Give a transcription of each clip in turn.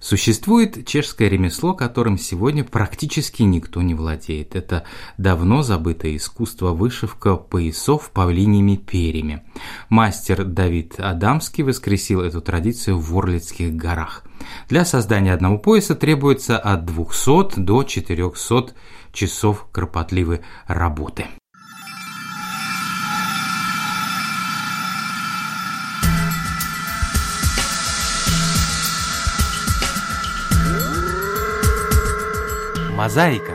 Существует чешское ремесло, которым сегодня практически никто не владеет. Это давно забытое искусство вышивка поясов павлиньими перьями. Мастер Давид Адамский воскресил эту традицию в Ворлицких горах. Для создания одного пояса требуется от 200 до 400 часов кропотливой работы. Мозаика.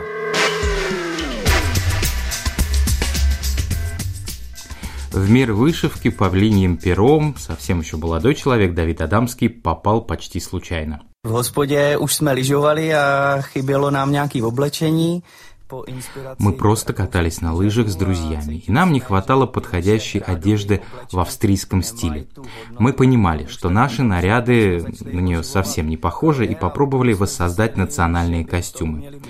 В мир вышивки павлиньим пером совсем еще молодой человек Давид Адамский попал почти случайно. В hospodě už jsme lyžovali a chybělo nám nějaké oblečení. Мы просто катались на лыжах с друзьями, и нам не хватало подходящей одежды в австрийском стиле. Мы понимали, что наши наряды на нее совсем не похожи, и попробовали воссоздать национальные костюмы.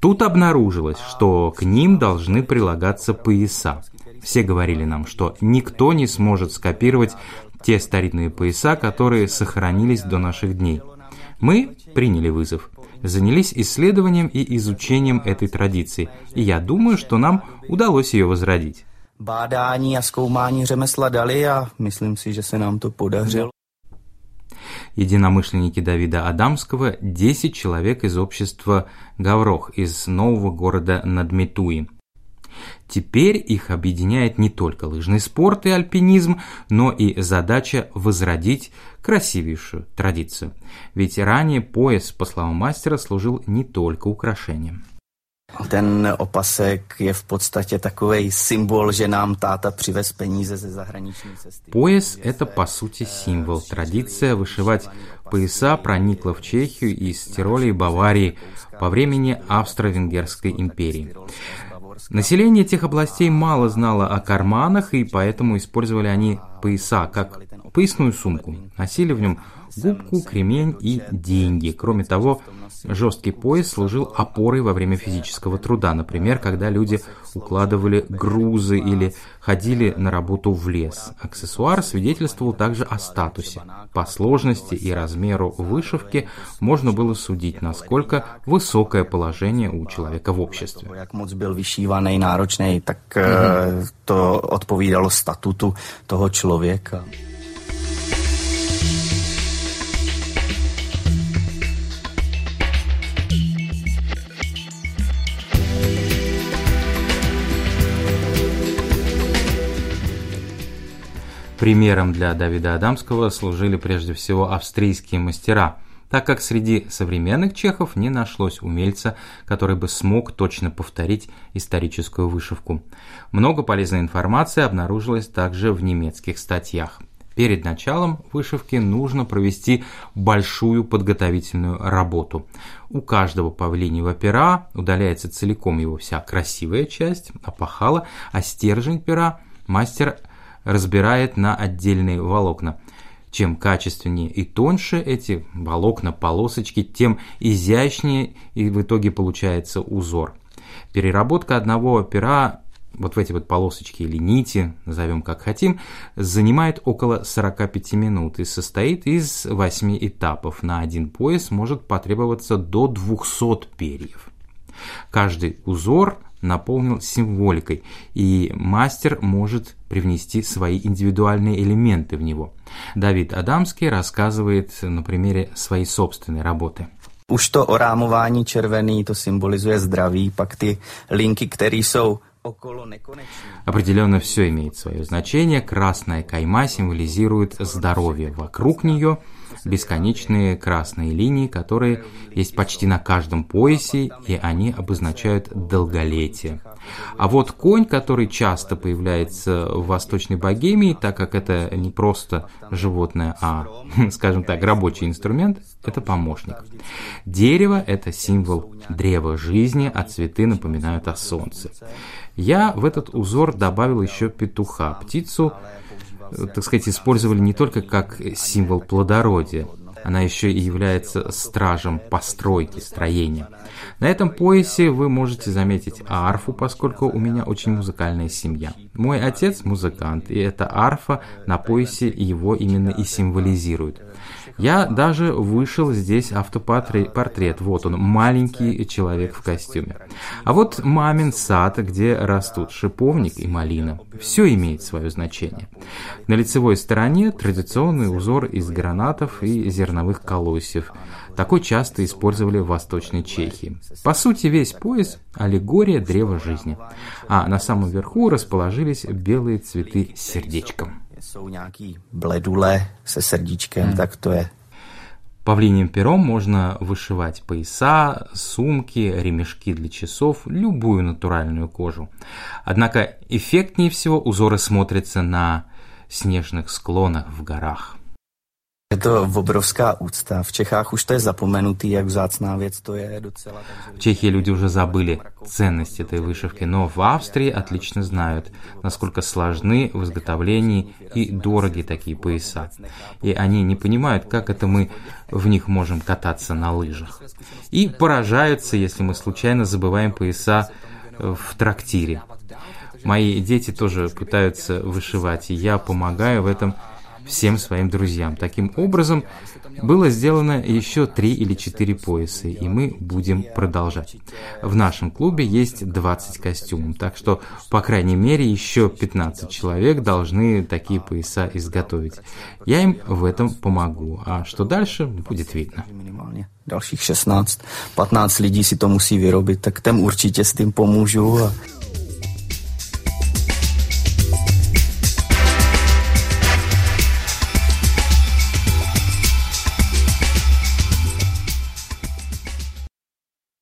Тут обнаружилось, что к ним должны прилагаться пояса. Все говорили нам, что никто не сможет скопировать те старинные пояса, которые сохранились до наших дней. Мы приняли вызов – занялись исследованием и изучением этой традиции, и я думаю, что нам удалось ее возродить. Bádání a zkoumání řemesla dali a myslím si, že se nám to podařilo. Единомышленники Давида Адамского – 10 человек из общества Гаврох из нового города Надметуи – Теперь их объединяет не только лыжный спорт и альпинизм, но и задача возродить красивейшую традицию. Ведь ранее пояс, по словам мастера, служил не только украшением. Ten opasek je v podstatě takový symbol, že nám táta přivez peníze ze zahraniční cesty. Пояс – это, по сути, символ. Традиция вышивать пояса проникла в Чехию из Тироля и Баварии по времени Австро-Венгерской империи. Население тех областей мало знало о карманах, и поэтому использовали они пояса как поясную сумку. Носили в нем губку, кремень и деньги. Кроме того, жесткий пояс служил опорой во время физического труда. Например, когда люди укладывали грузы или ходили на работу в лес. Аксессуар свидетельствовал также о статусе. По сложности и размеру вышивки можно было судить, насколько высокое положение у человека в обществе. Jak moc byl vyšívaný, náročný, tak Примером для Давида Адамского служили прежде всего австрийские мастера, так как среди современных чехов не нашлось умельца, который бы смог точно повторить историческую вышивку. Много полезной информации обнаружилось также в немецких статьях. Перед началом вышивки нужно провести большую подготовительную работу. У каждого павлиньего пера удаляется целиком его вся красивая часть, опахала, а стержень пера мастер разбирает на отдельные волокна. Чем качественнее и тоньше эти волокна, полосочки, тем изящнее и в итоге получается узор. Переработка одного пера вот в эти вот полосочки или нити, назовем как хотим, занимает около 45 минут и состоит из 8 этапов. На один пояс может потребоваться до 200 перьев. Каждый узор наполнил символикой, и мастер может привнести свои индивидуальные элементы в него. Давид Адамский рассказывает на примере своей собственной работы. Už to orámování červený, to symbolizuje zdraví, pak ty linky, které jsou Определенно все имеет свое значение. Красная кайма символизирует здоровье. Вокруг нее бесконечные красные линии, которые есть почти на каждом поясе, и они обозначают долголетие. А вот конь, который часто появляется в Восточной Богемии, так как это не просто животное, а, скажем так, рабочий инструмент, это помощник. Дерево – это символ древа жизни, а цветы напоминают о солнце. Я в этот узор добавил еще петуха, птицу, так сказать, использовали не только как символ плодородия, она еще и является стражем постройки, строения. На этом поясе вы можете заметить арфу, поскольку у меня очень музыкальная семья. Мой отец музыкант, и эта арфа на поясе его именно и символизирует. Я даже вышел здесь автопортрет. Вот он, маленький человек в костюме. А вот мамин сад, где растут шиповник и малина. Все имеет свое значение. На лицевой стороне традиционный узор из гранатов и зерновых колосьев. Такой часто использовали в Восточной Чехии. По сути, весь пояс – аллегория древа жизни. А на самом верху расположились белые цветы с сердечком. Se srdíčkem, tak to je Павлиним пером можно вышивать пояса, сумки, ремешки для часов, любую натуральную кожу. Однако эффектнее всего узоры смотрятся на снежных склонах в горах. Je to obrovská úcta. V Čechách už to je zapomenutý, jak vzácná věc to je docela. В Чехии люди уже забыли ценность этой вышивки, но в Австрии отлично знают, насколько сложны в изготовлении и дороги такие пояса. И они не понимают, как это мы в них можем кататься на лыжах. И поражаются, если мы случайно забываем пояса в трактире. Мои дети тоже пытаются вышивать, и я помогаю в этом всем своим друзьям. Таким образом, было сделано еще три или четыре пояса, и мы будем продолжать. В нашем клубе есть 20 костюмов, так что, по крайней мере, еще 15 человек должны такие пояса изготовить. Я им в этом помогу, а что дальше, будет видно. Dalších 16, 15 lidí si to musí vyrobit, tak těm určitě s tím. A